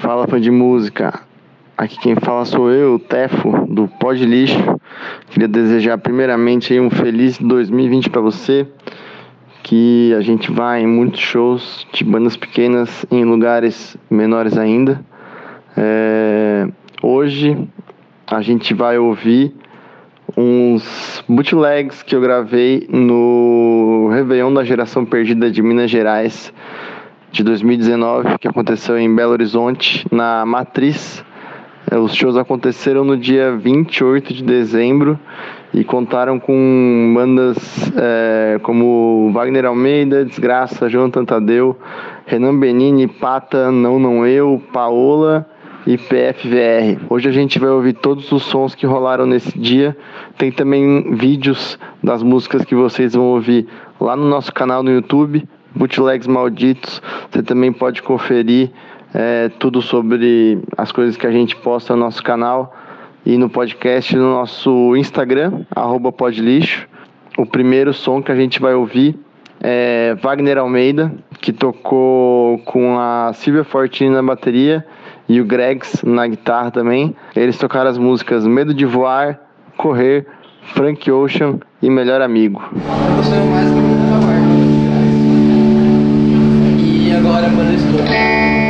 Fala fã de música. Aqui quem fala sou eu, Tefo, do Pod Lixo. Queria desejar primeiramente um feliz 2020 para você. Que a gente vá em muitos shows de bandas pequenas em lugares menores ainda. É... Hoje a gente vai ouvir uns bootlegs que eu gravei no Réveillon da Geração Perdida de Minas Gerais de 2019, que aconteceu em Belo Horizonte, na Matriz. É, os shows aconteceram no dia 28 de dezembro e contaram com bandas é, como Wagner Almeida, Desgraça, Jonathan Tadeu, Renan Benini, Pata, Não Não Eu, Paola e PFVR. Hoje a gente vai ouvir todos os sons que rolaram nesse dia. Tem também vídeos das músicas que vocês vão ouvir lá no nosso canal no YouTube, Bootlegs Malditos. Você também pode conferir é, tudo sobre as coisas que a gente posta no nosso canal e no podcast no nosso Instagram, podlixo. O primeiro som que a gente vai ouvir é Wagner Almeida, que tocou com a Silvia Fortini na bateria e o Gregs na guitarra também. Eles tocaram as músicas Medo de Voar, Correr, Frank Ocean e Melhor Amigo. Agora, mano, estou.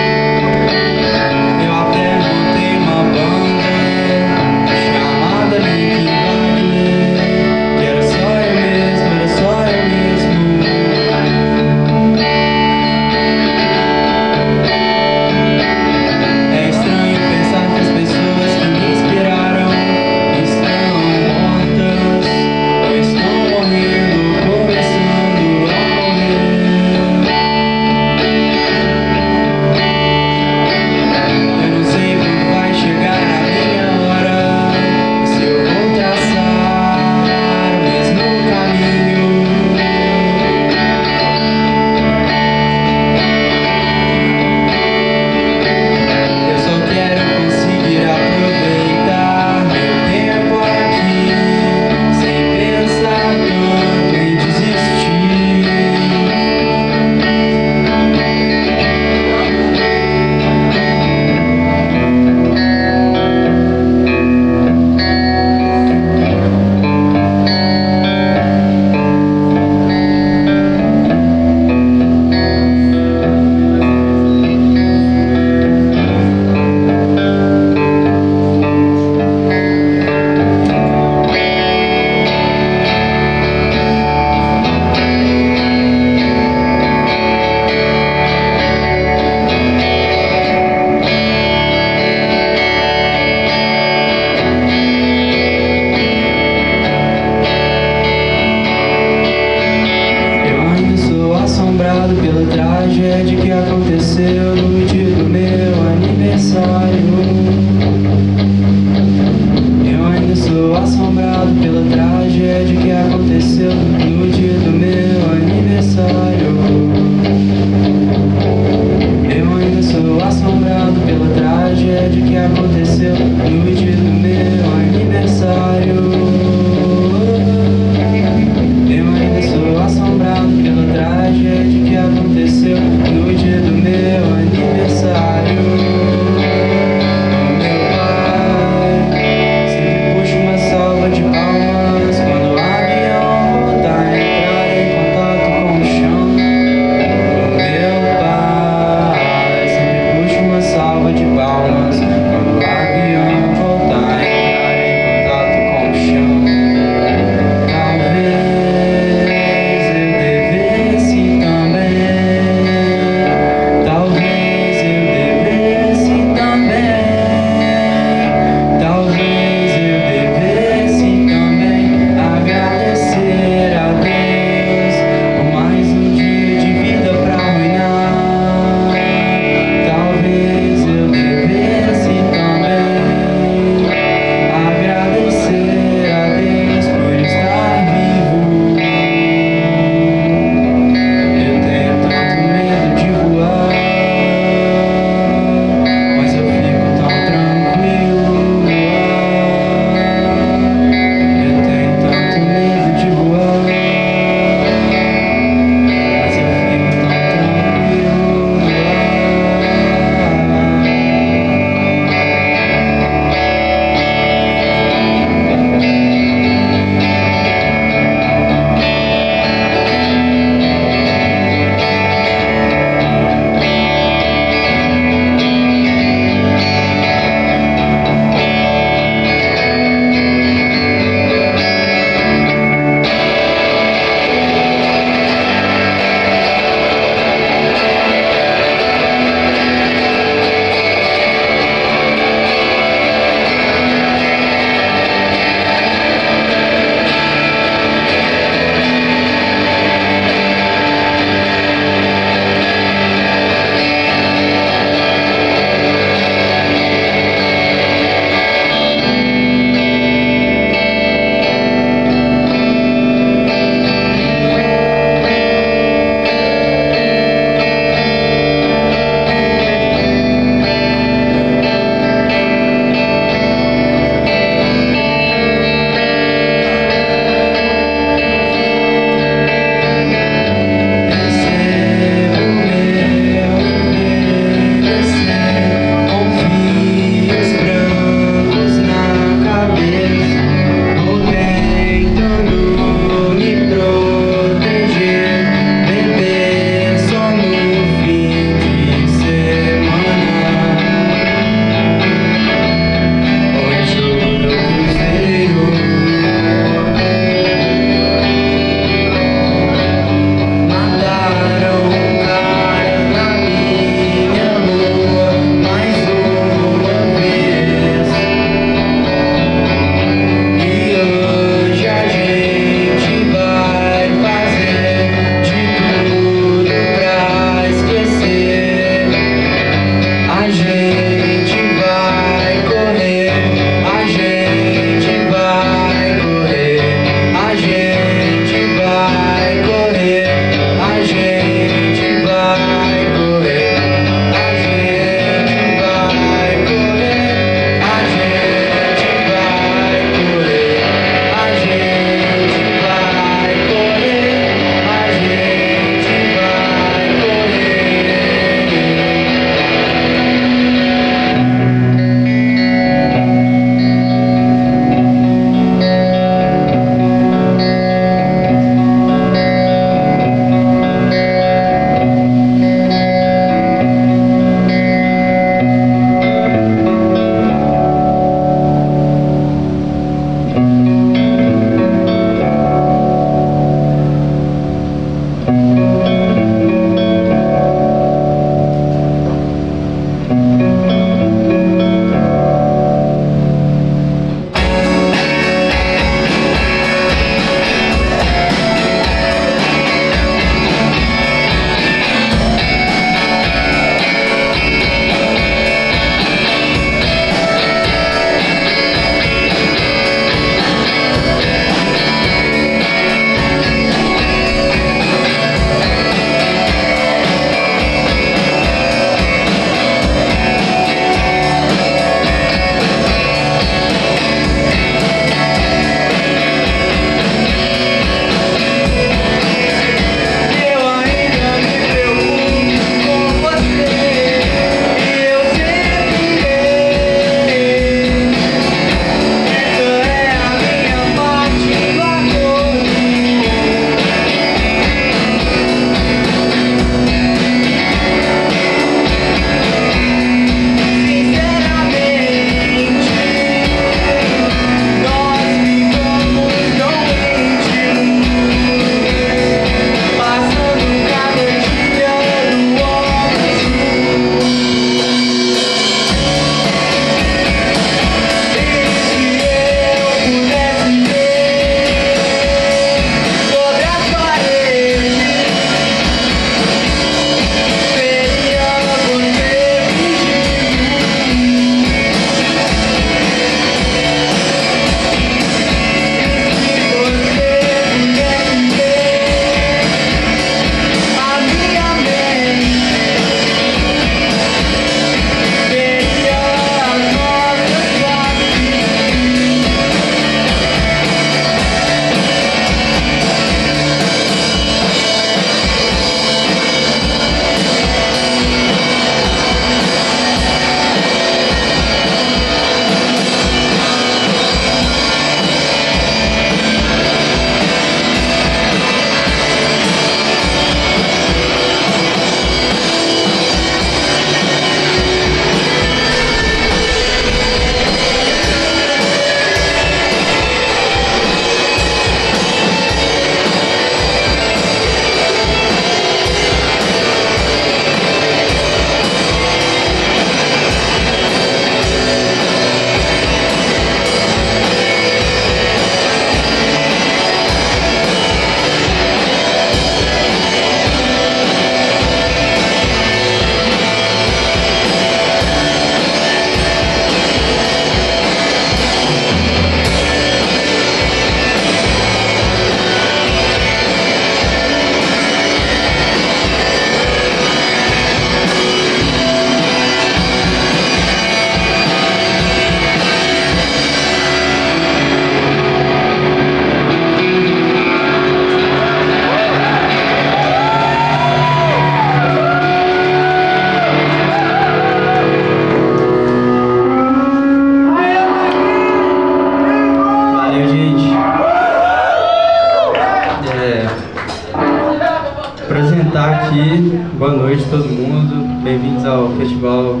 Festival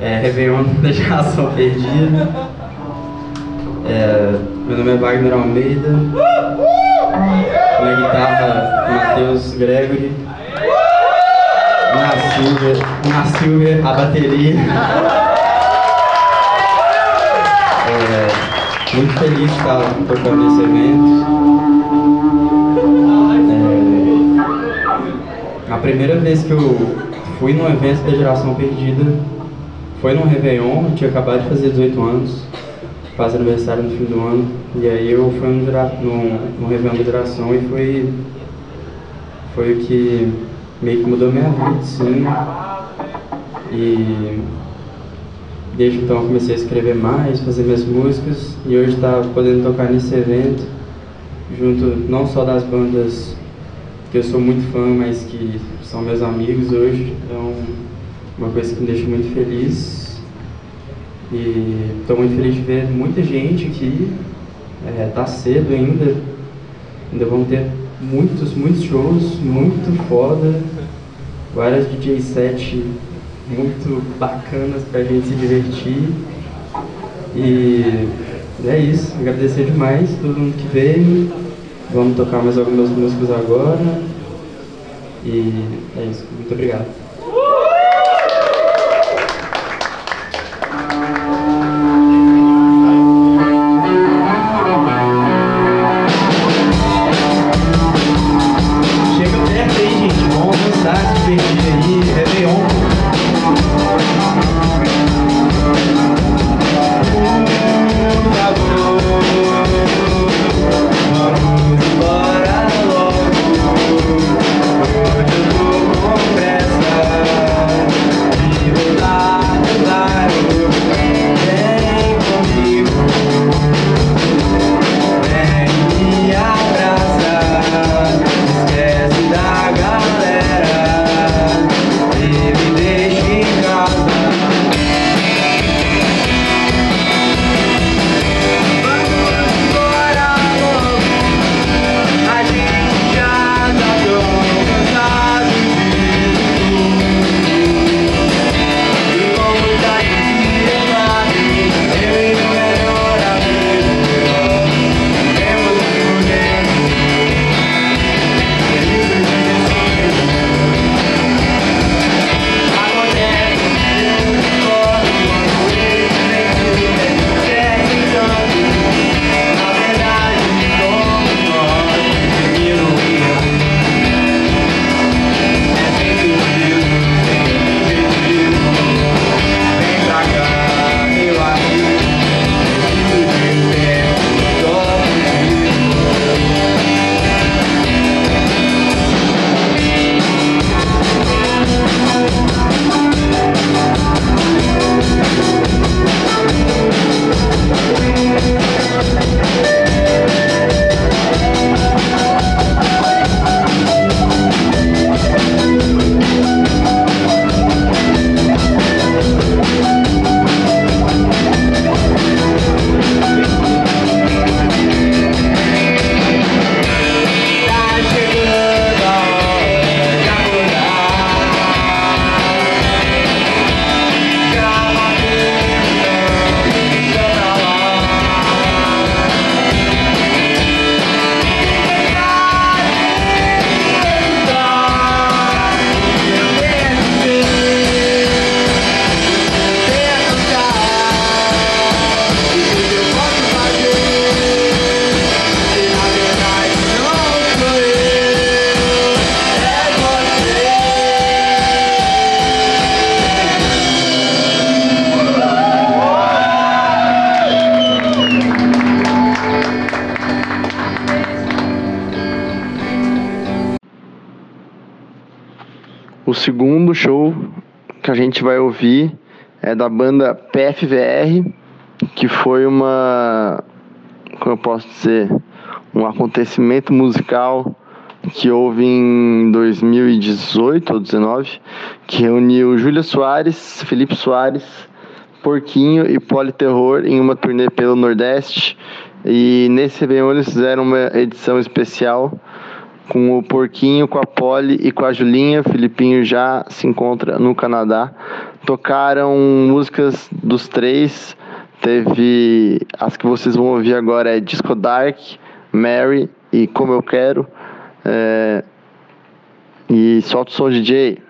é, Réveillon da Geração Perdida. É, meu nome é Wagner Almeida. Na guitarra, Matheus Gregory. Na Silvia, na Silvia, a bateria. É, muito feliz de estar tocando nesse evento. É, a primeira vez que eu fui num evento da Geração Perdida foi num Réveillon, eu tinha acabado de fazer 18 anos, quase aniversário no fim do ano, e aí eu fui num, num, num Réveillon da Geração e foi, foi o que meio que mudou minha vida, sim. E desde então comecei a escrever mais, fazer minhas músicas, e hoje tá podendo tocar nesse evento, junto não só das bandas que eu sou muito fã, mas que são meus amigos hoje. Então, uma coisa que me deixa muito feliz. E estou muito feliz de ver muita gente aqui. É, tá cedo ainda. Ainda vão ter muitos, muitos shows, muito foda. Várias DJ set muito bacanas pra gente se divertir. E é isso. Agradecer demais todo mundo que veio. Vamos tocar mais algumas músicas agora. E é isso. Muito obrigado. é da banda PFVR, que foi uma. Como eu posso dizer? Um acontecimento musical que houve em 2018 ou 2019, que reuniu Júlia Soares, Felipe Soares, Porquinho e Politerror em uma turnê pelo Nordeste. E nesse evento eles fizeram uma edição especial com o Porquinho, com a Poli e com a Julinha. O Filipinho já se encontra no Canadá tocaram músicas dos três. Teve as que vocês vão ouvir agora é Disco Dark, Mary e Como Eu Quero. É, e solta o som DJ.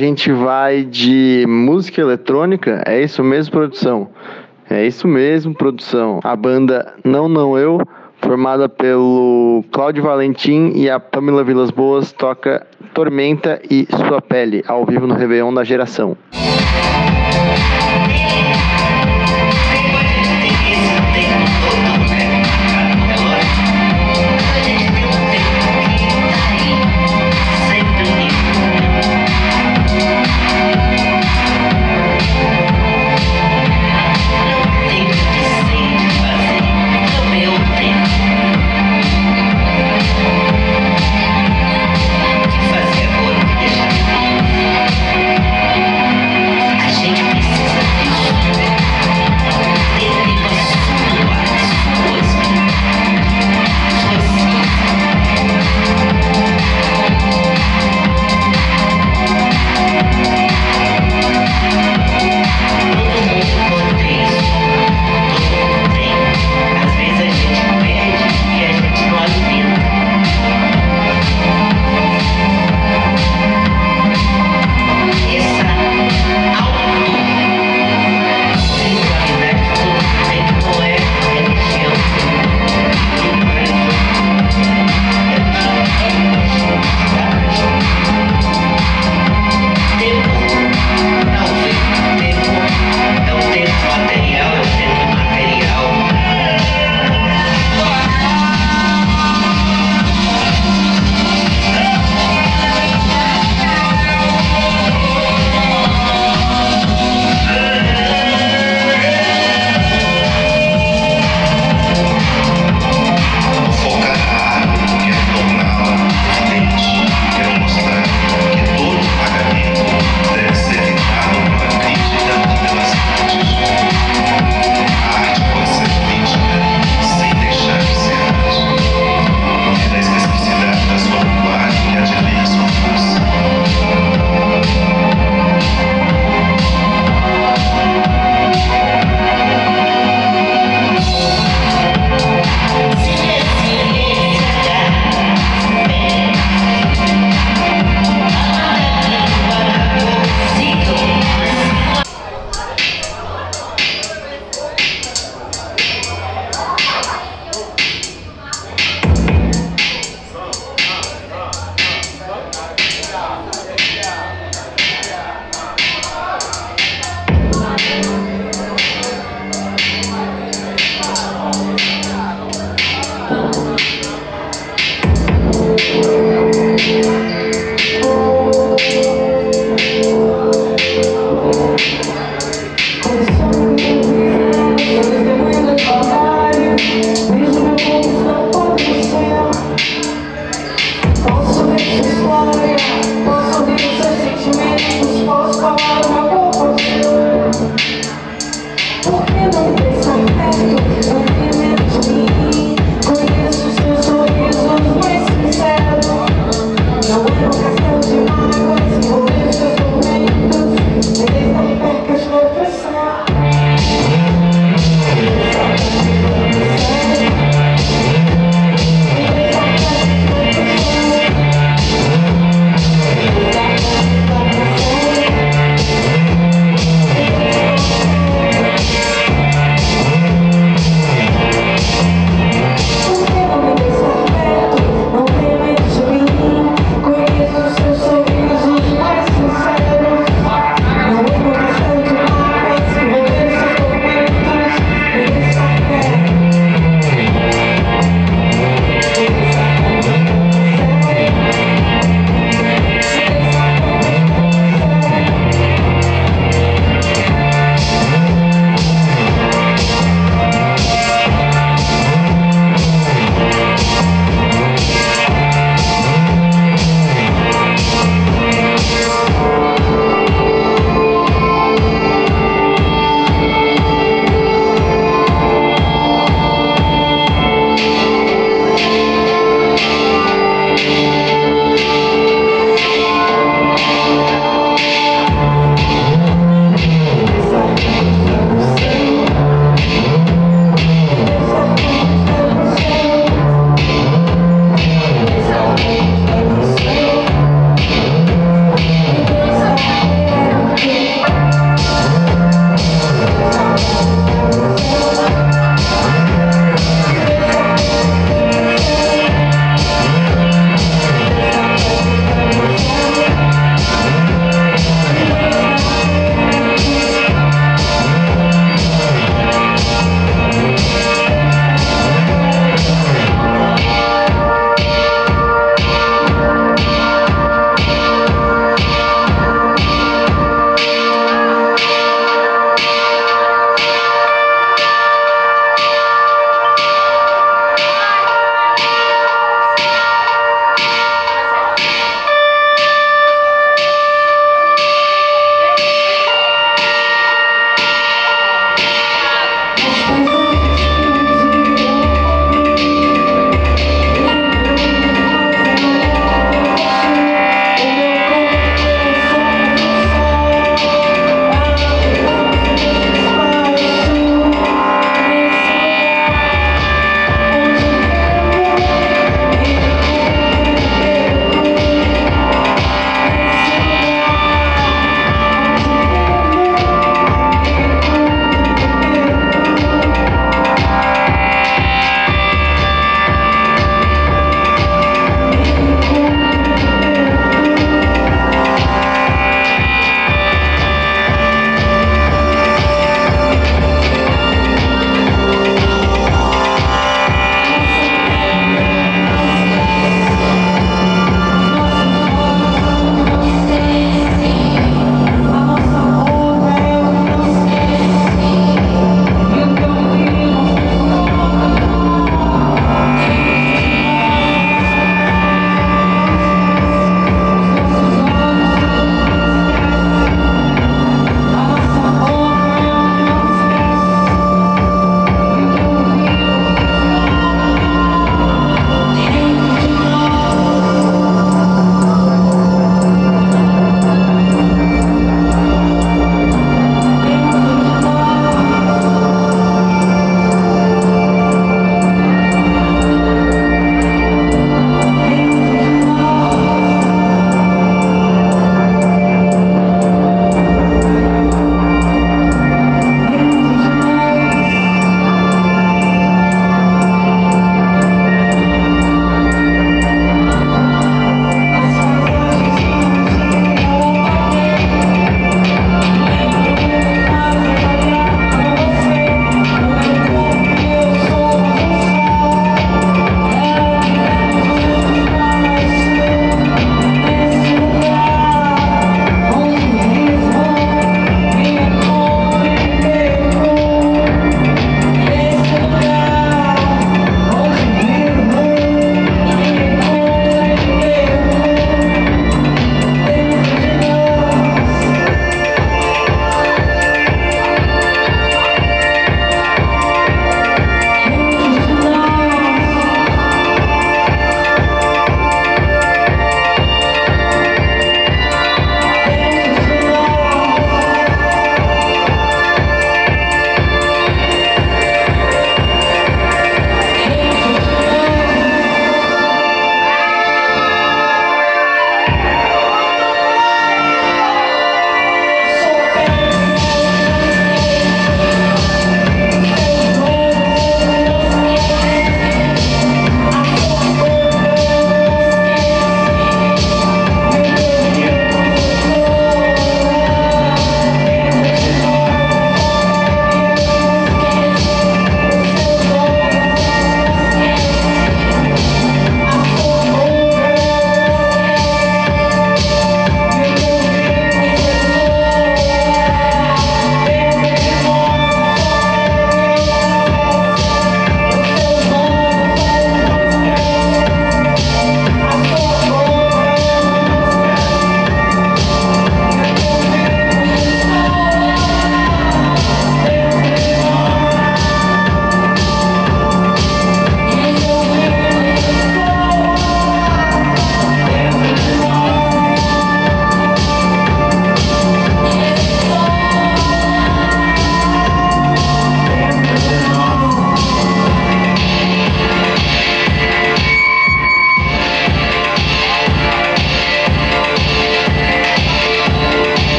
gente vai de música eletrônica. É isso mesmo, produção? É isso mesmo, produção. A banda Não Não Eu, formada pelo Cláudio Valentim e a Pamela Vilas Boas, toca Tormenta e Sua Pele, ao vivo no Réveillon da Geração.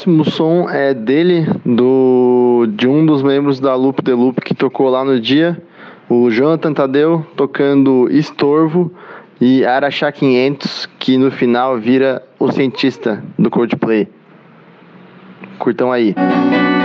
Próximo som é dele, do de um dos membros da Loop The Loop que tocou lá no dia, o Jonathan Tadeu tocando Estorvo e Araxá 500, que no final vira o cientista do Coldplay. Curtam aí. Não,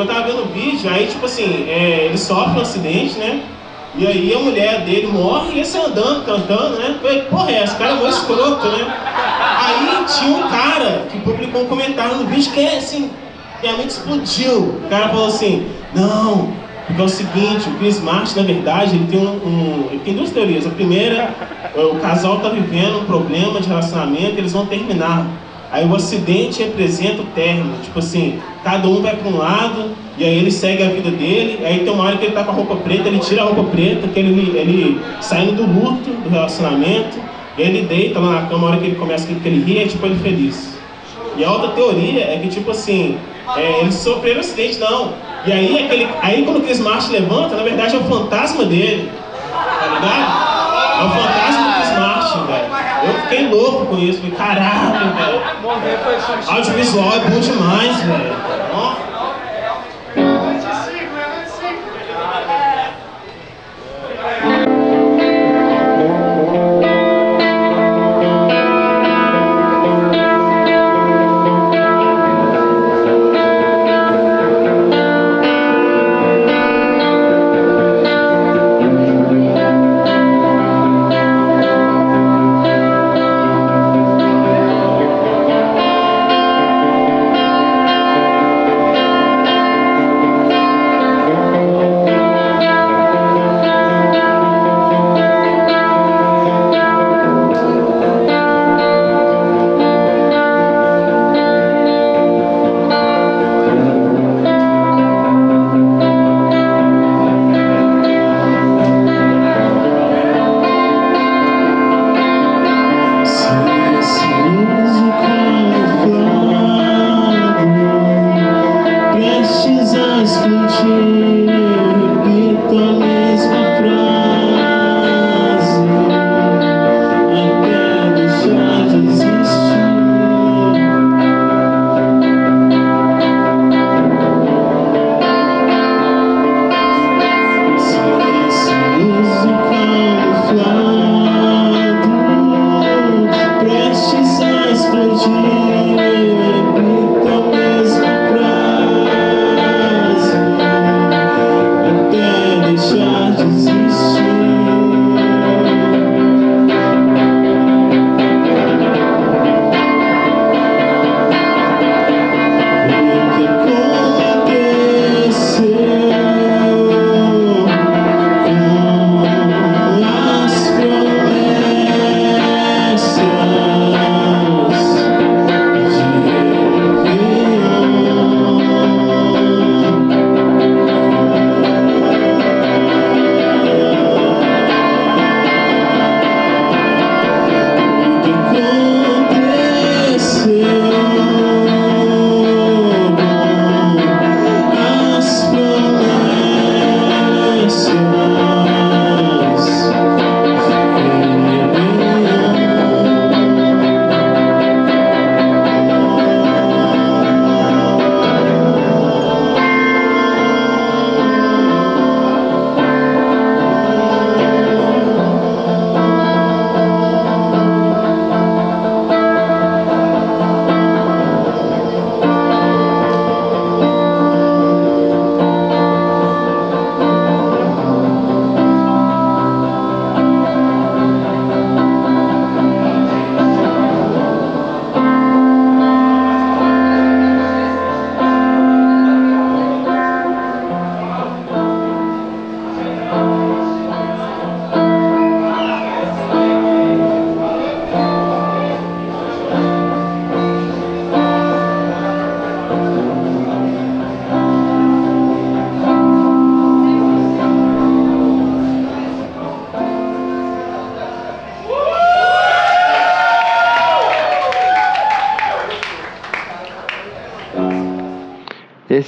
eu tava vendo o vídeo, aí tipo assim, é, ele sofre um acidente, né? E aí a mulher dele morre e ele sai andando, cantando, né? Falei, porra, esse cara é muito escroto, né? Aí tinha um cara que publicou um comentário no vídeo que é assim, minha mente explodiu. O cara falou assim, não, porque é o seguinte, o Chris Martin, na verdade, ele tem um, um- ele tem duas teorias. A primeira, o casal tá vivendo um problema de relacionamento, eles vão terminar. Aí o acidente representa o término, tipo assim, cada um vai para um lado e aí ele segue a vida dele. Aí tem uma hora que ele tá com a roupa preta, ele tira a roupa preta, que ele, ele saindo do luto do relacionamento, ele deita lá na cama, a hora que ele começa que ele ri, é tipo ele feliz. E a outra teoria é que, tipo assim, é, eles sofreram um acidente, não. E aí, aquele, aí quando o Chris Martin levanta, na verdade é o fantasma dele. Tá ligado? É o fantasma do Chris Martin, velho. Eu fiquei louco com isso. Falei, caralho, velho. Audiovisual é bom demais, velho.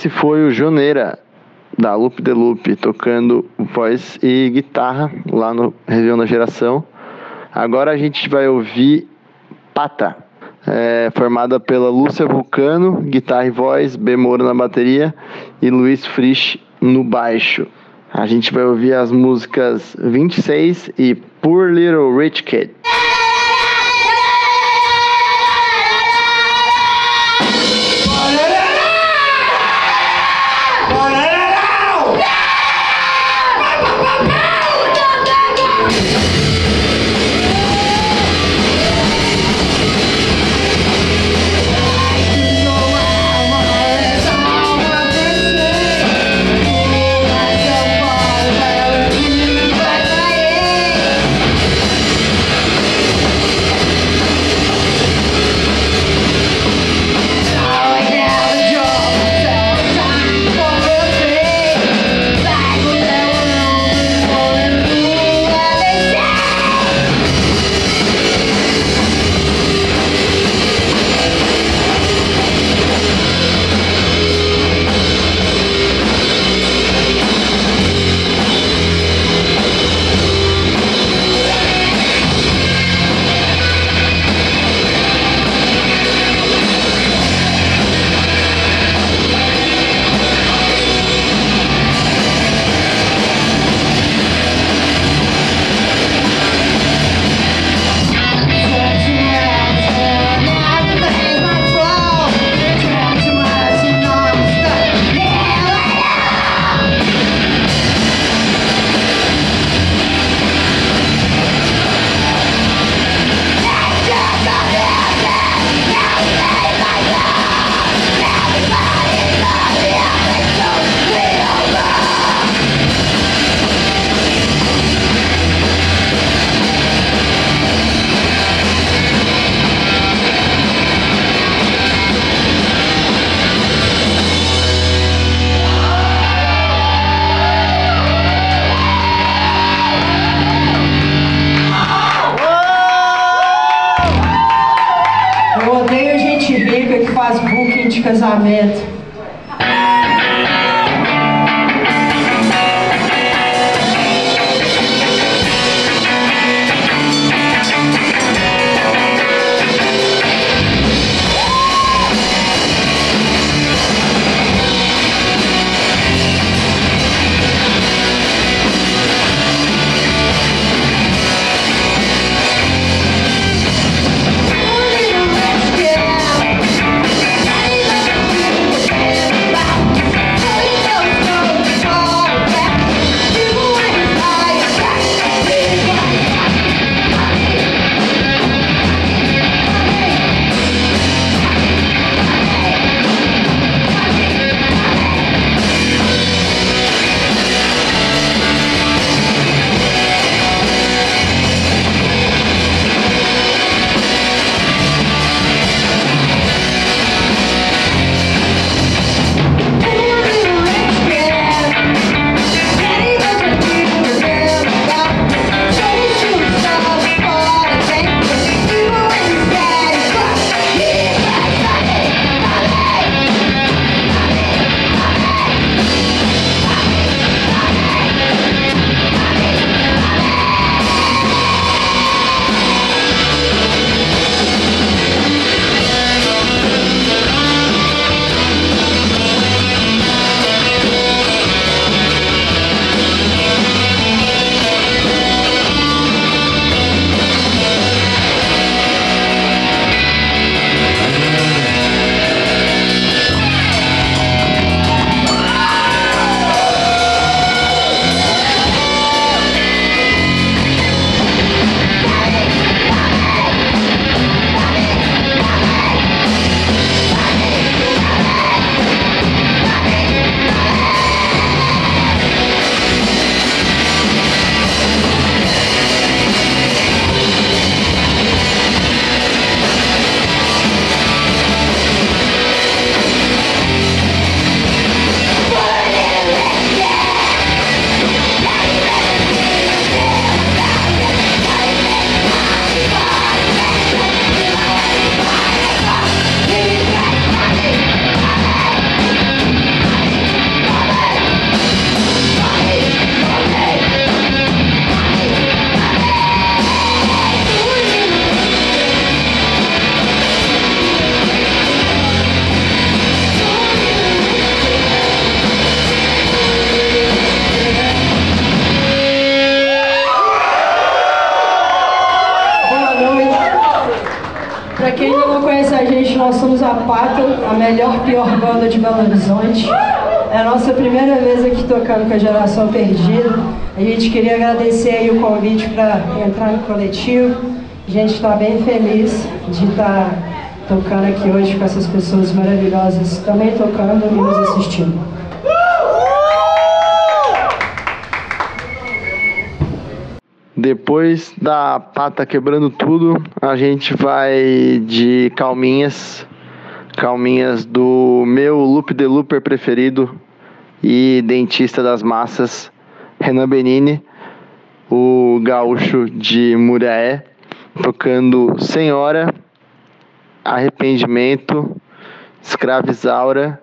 Esse foi o Joneira, da Loop de Loop, tocando voz e guitarra lá no Réveillon da Geração. Agora a gente vai ouvir Pata, é, formada pela Lúcia Vulcano, guitarra e voz, B. Moura na bateria e Luiz Frisch no baixo. A gente vai ouvir as músicas 26 e Poor Little Rich Kid. Geração Perdida. A gente queria agradecer aí o convite para entrar no coletivo. A gente está bem feliz de estar tocando aqui hoje com essas pessoas maravilhosas, também tocando e nos assistindo. Depois da pata quebrando tudo, a gente vai de calminhas. Calminhas do meu loop de looper preferido e dentista das massas, Renan Benini, o gaúcho de Muriaé, tocando Senhora, Arrependimento, Escravizaura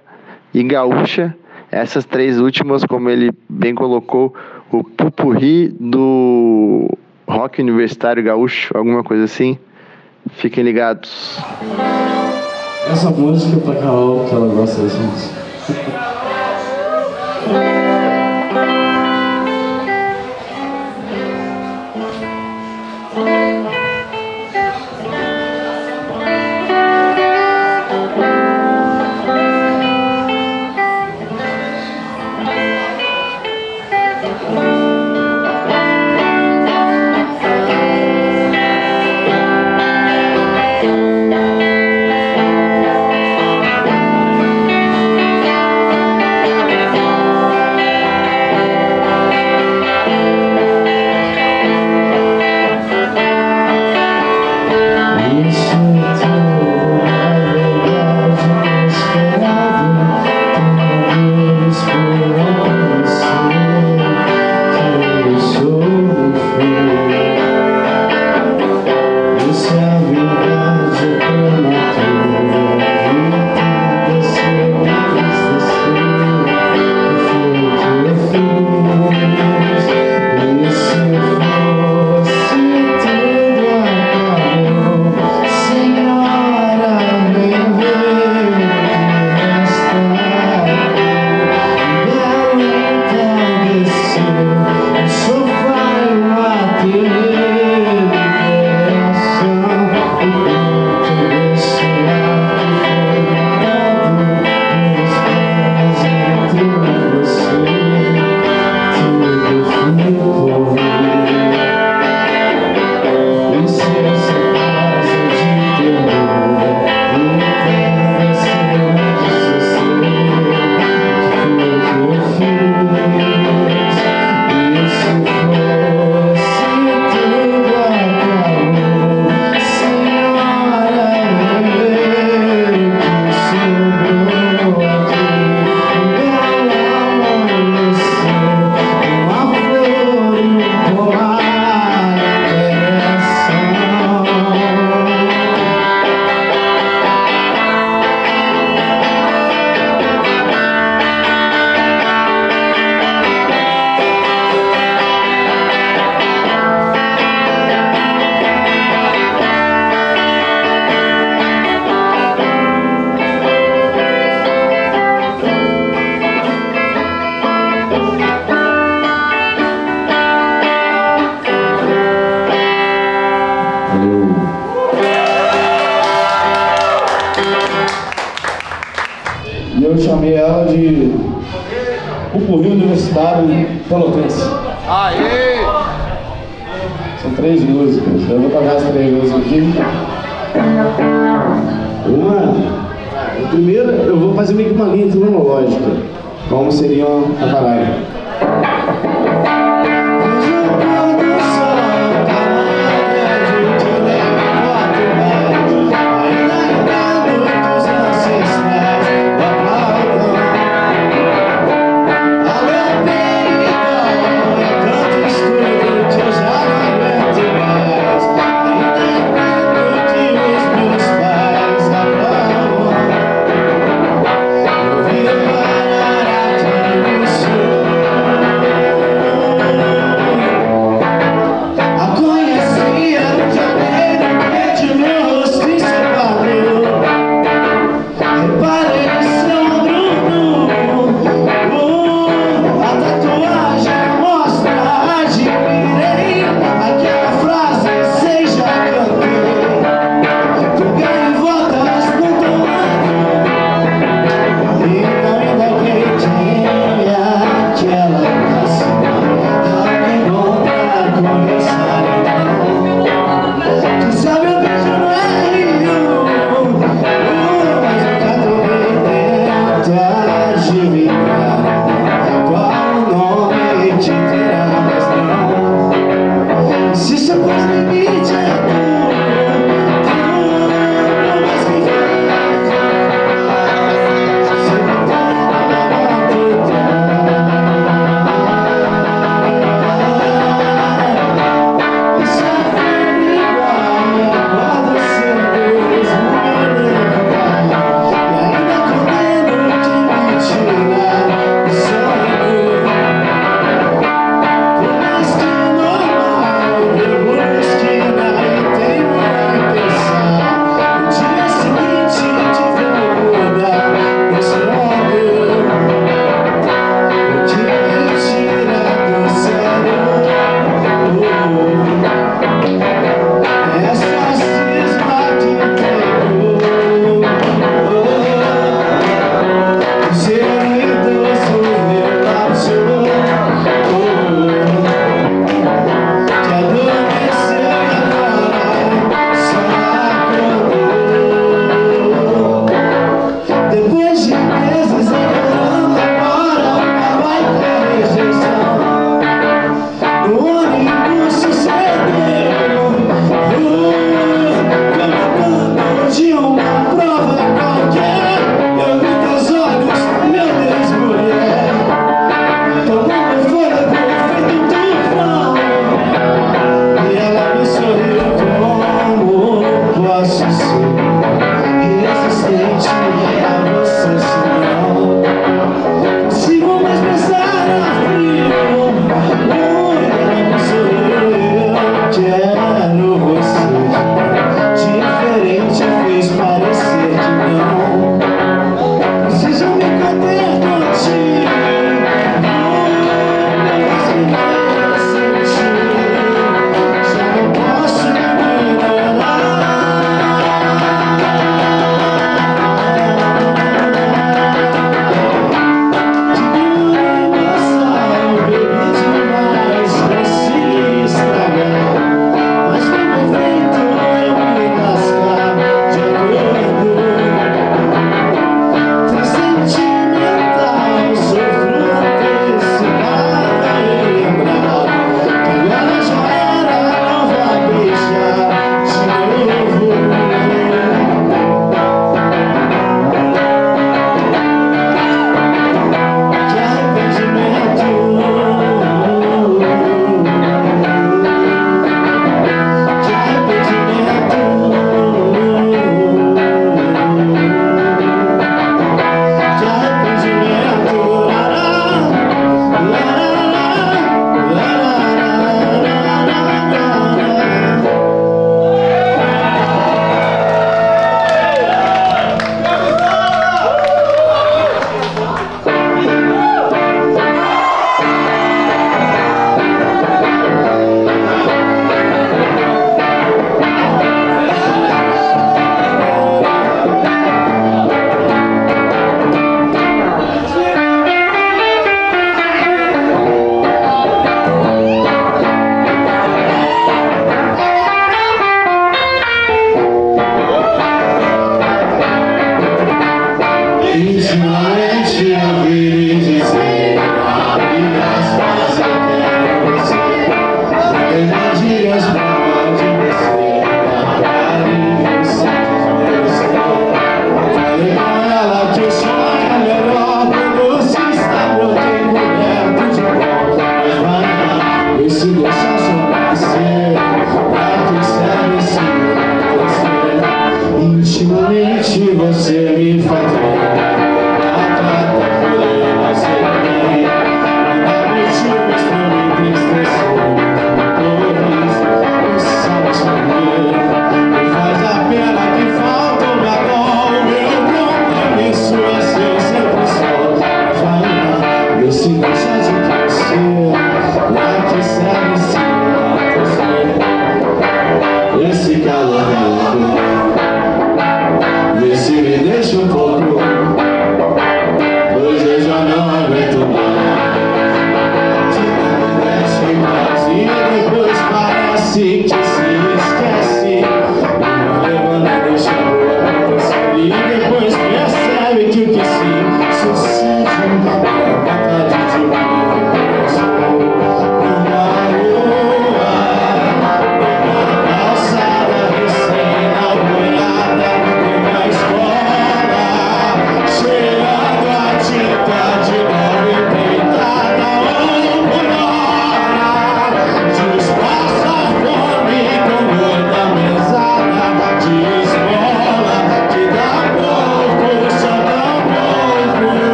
e Gaúcha. Essas três últimas, como ele bem colocou, o pupurri do rock universitário gaúcho, alguma coisa assim. Fiquem ligados. Essa música é pra Carol, que ela gosta dessa música. Isso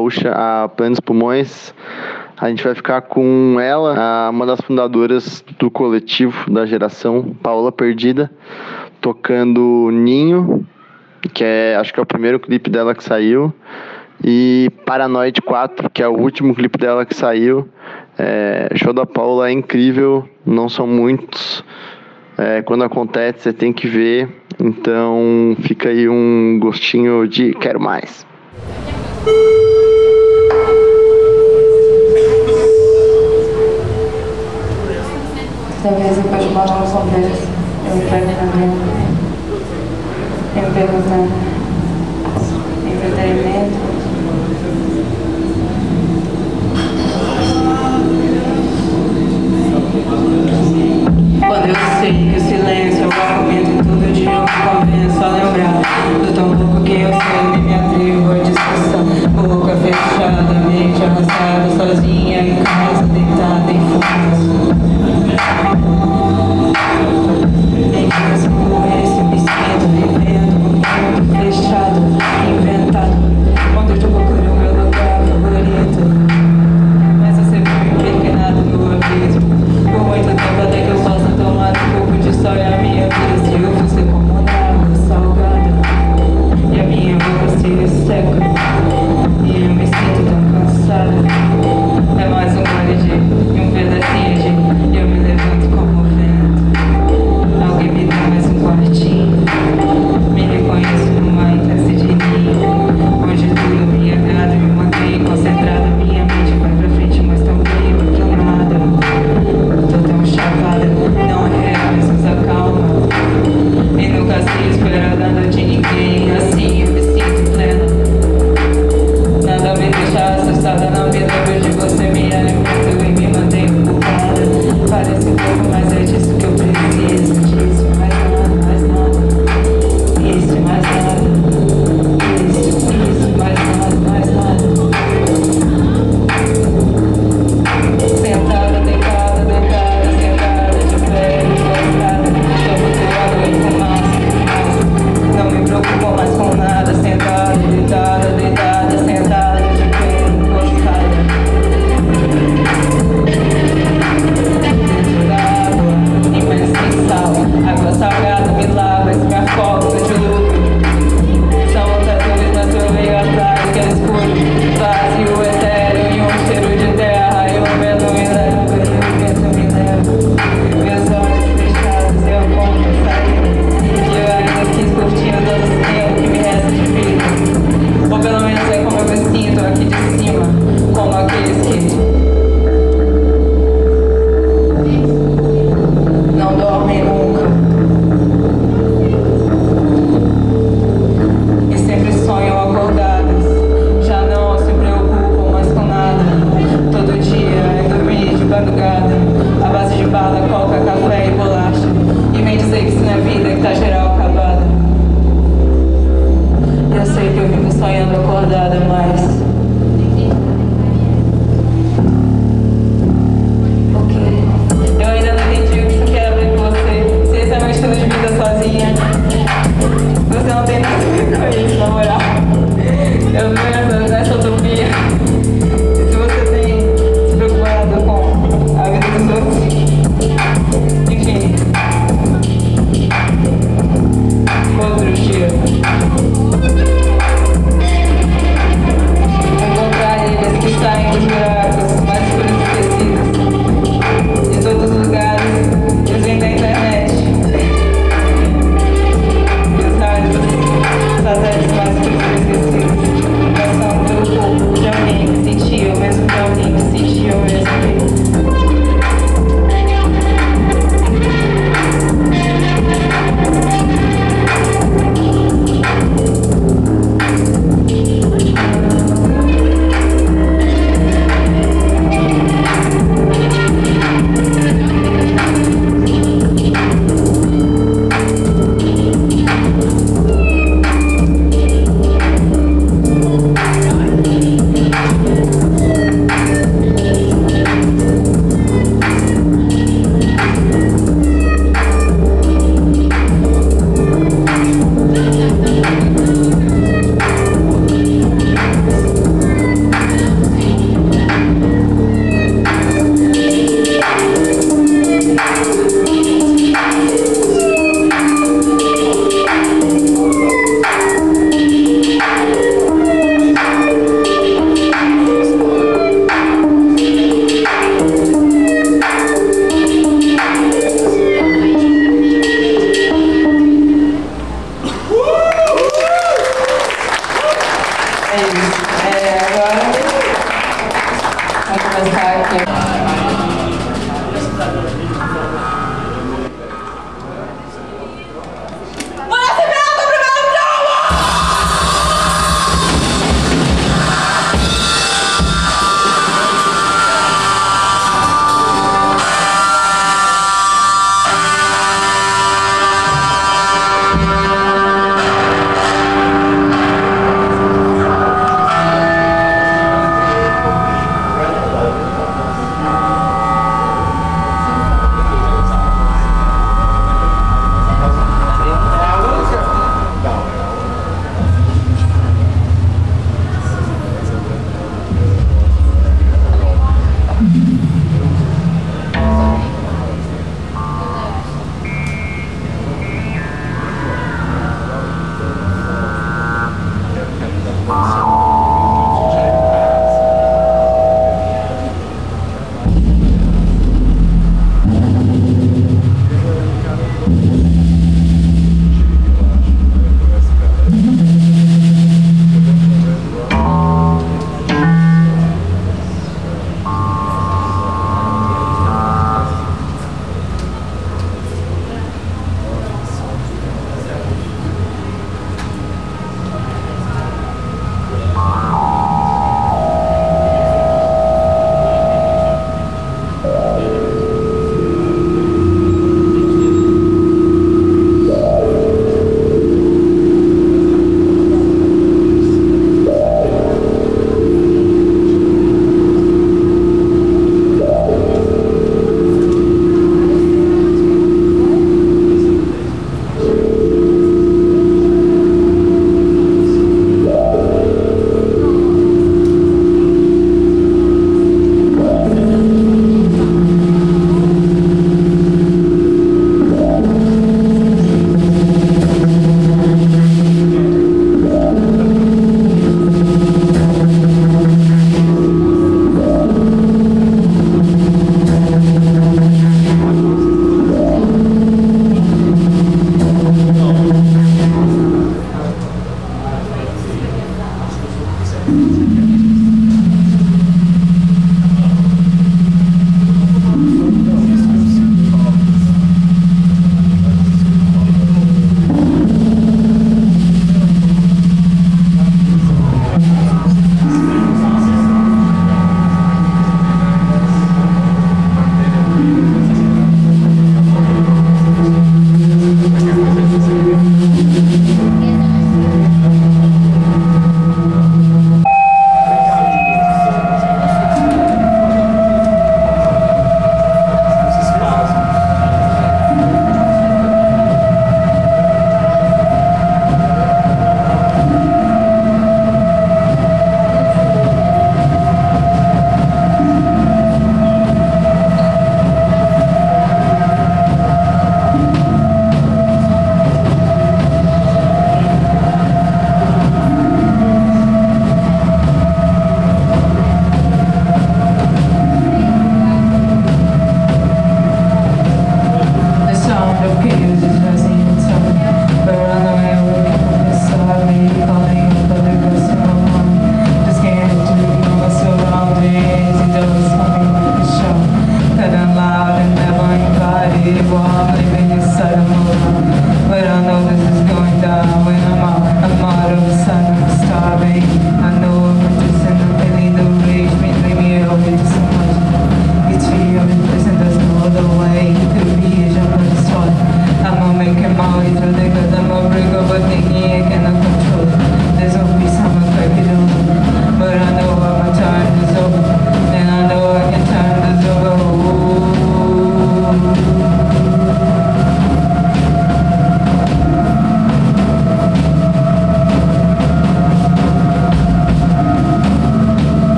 gaúcha a plenos pulmões, a gente vai ficar com ela, uma das fundadoras do coletivo da geração Paola Perdida, tocando Ninho, que é acho que é o primeiro clipe dela que saiu, e Paranoid 4, que é o último clipe dela que saiu. É, show da Paula é incrível, não são muitos. É, quando acontece, você tem que ver. Então fica aí um gostinho de quero mais. Talvez depois de uma longa conversa, eu me minha. Eu perguntando: entretenimento? Quando eu sei que o silêncio é o argumento em todo dia, eu me convenço a lembrar do tão pouco que eu sei e me atrevo à discussão. Boca fechada, mente arrastada, sozinha em casa, deitada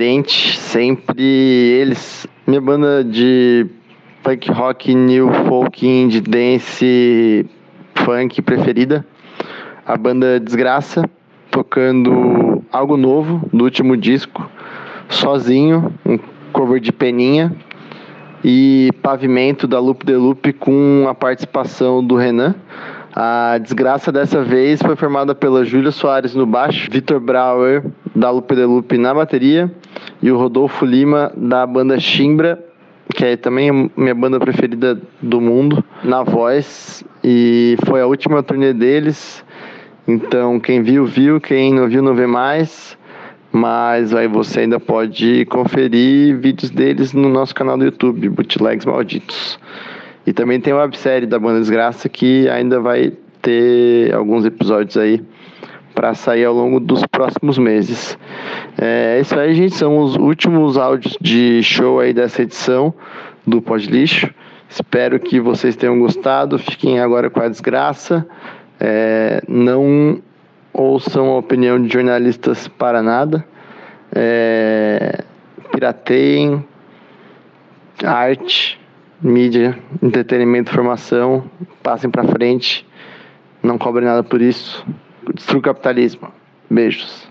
diferente. Sempre eles, minha banda de punk rock, new folk, indie, dance, funk preferida, a banda Desgraça, tocando algo novo do último disco, sozinho, um cover de Peninha e Pavimento da Loop de Loop com a participação do Renan. A desgraça dessa vez foi formada pela Júlia Soares no baixo, Vitor Brauer da Loop de Loop na bateria e o Rodolfo Lima da banda Chimbra, que é também minha banda preferida do mundo, na voz. E foi a última turnê deles. Então, quem viu, viu, quem não viu, não vê mais. Mas aí você ainda pode conferir vídeos deles no nosso canal do YouTube, Bootlegs Malditos. E também tem a websérie da Banda Desgraça que ainda vai ter alguns episódios aí para sair ao longo dos próximos meses. É isso aí, gente. São os últimos áudios de show aí dessa edição do Pod Lixo. Espero que vocês tenham gostado. Fiquem agora com a desgraça. É, não ouçam a opinião de jornalistas para nada. É, pirateiem arte, mídia, entretenimento, informação. Passem para frente. Não cobrem nada por isso. Destrua o capitalismo. Beijos.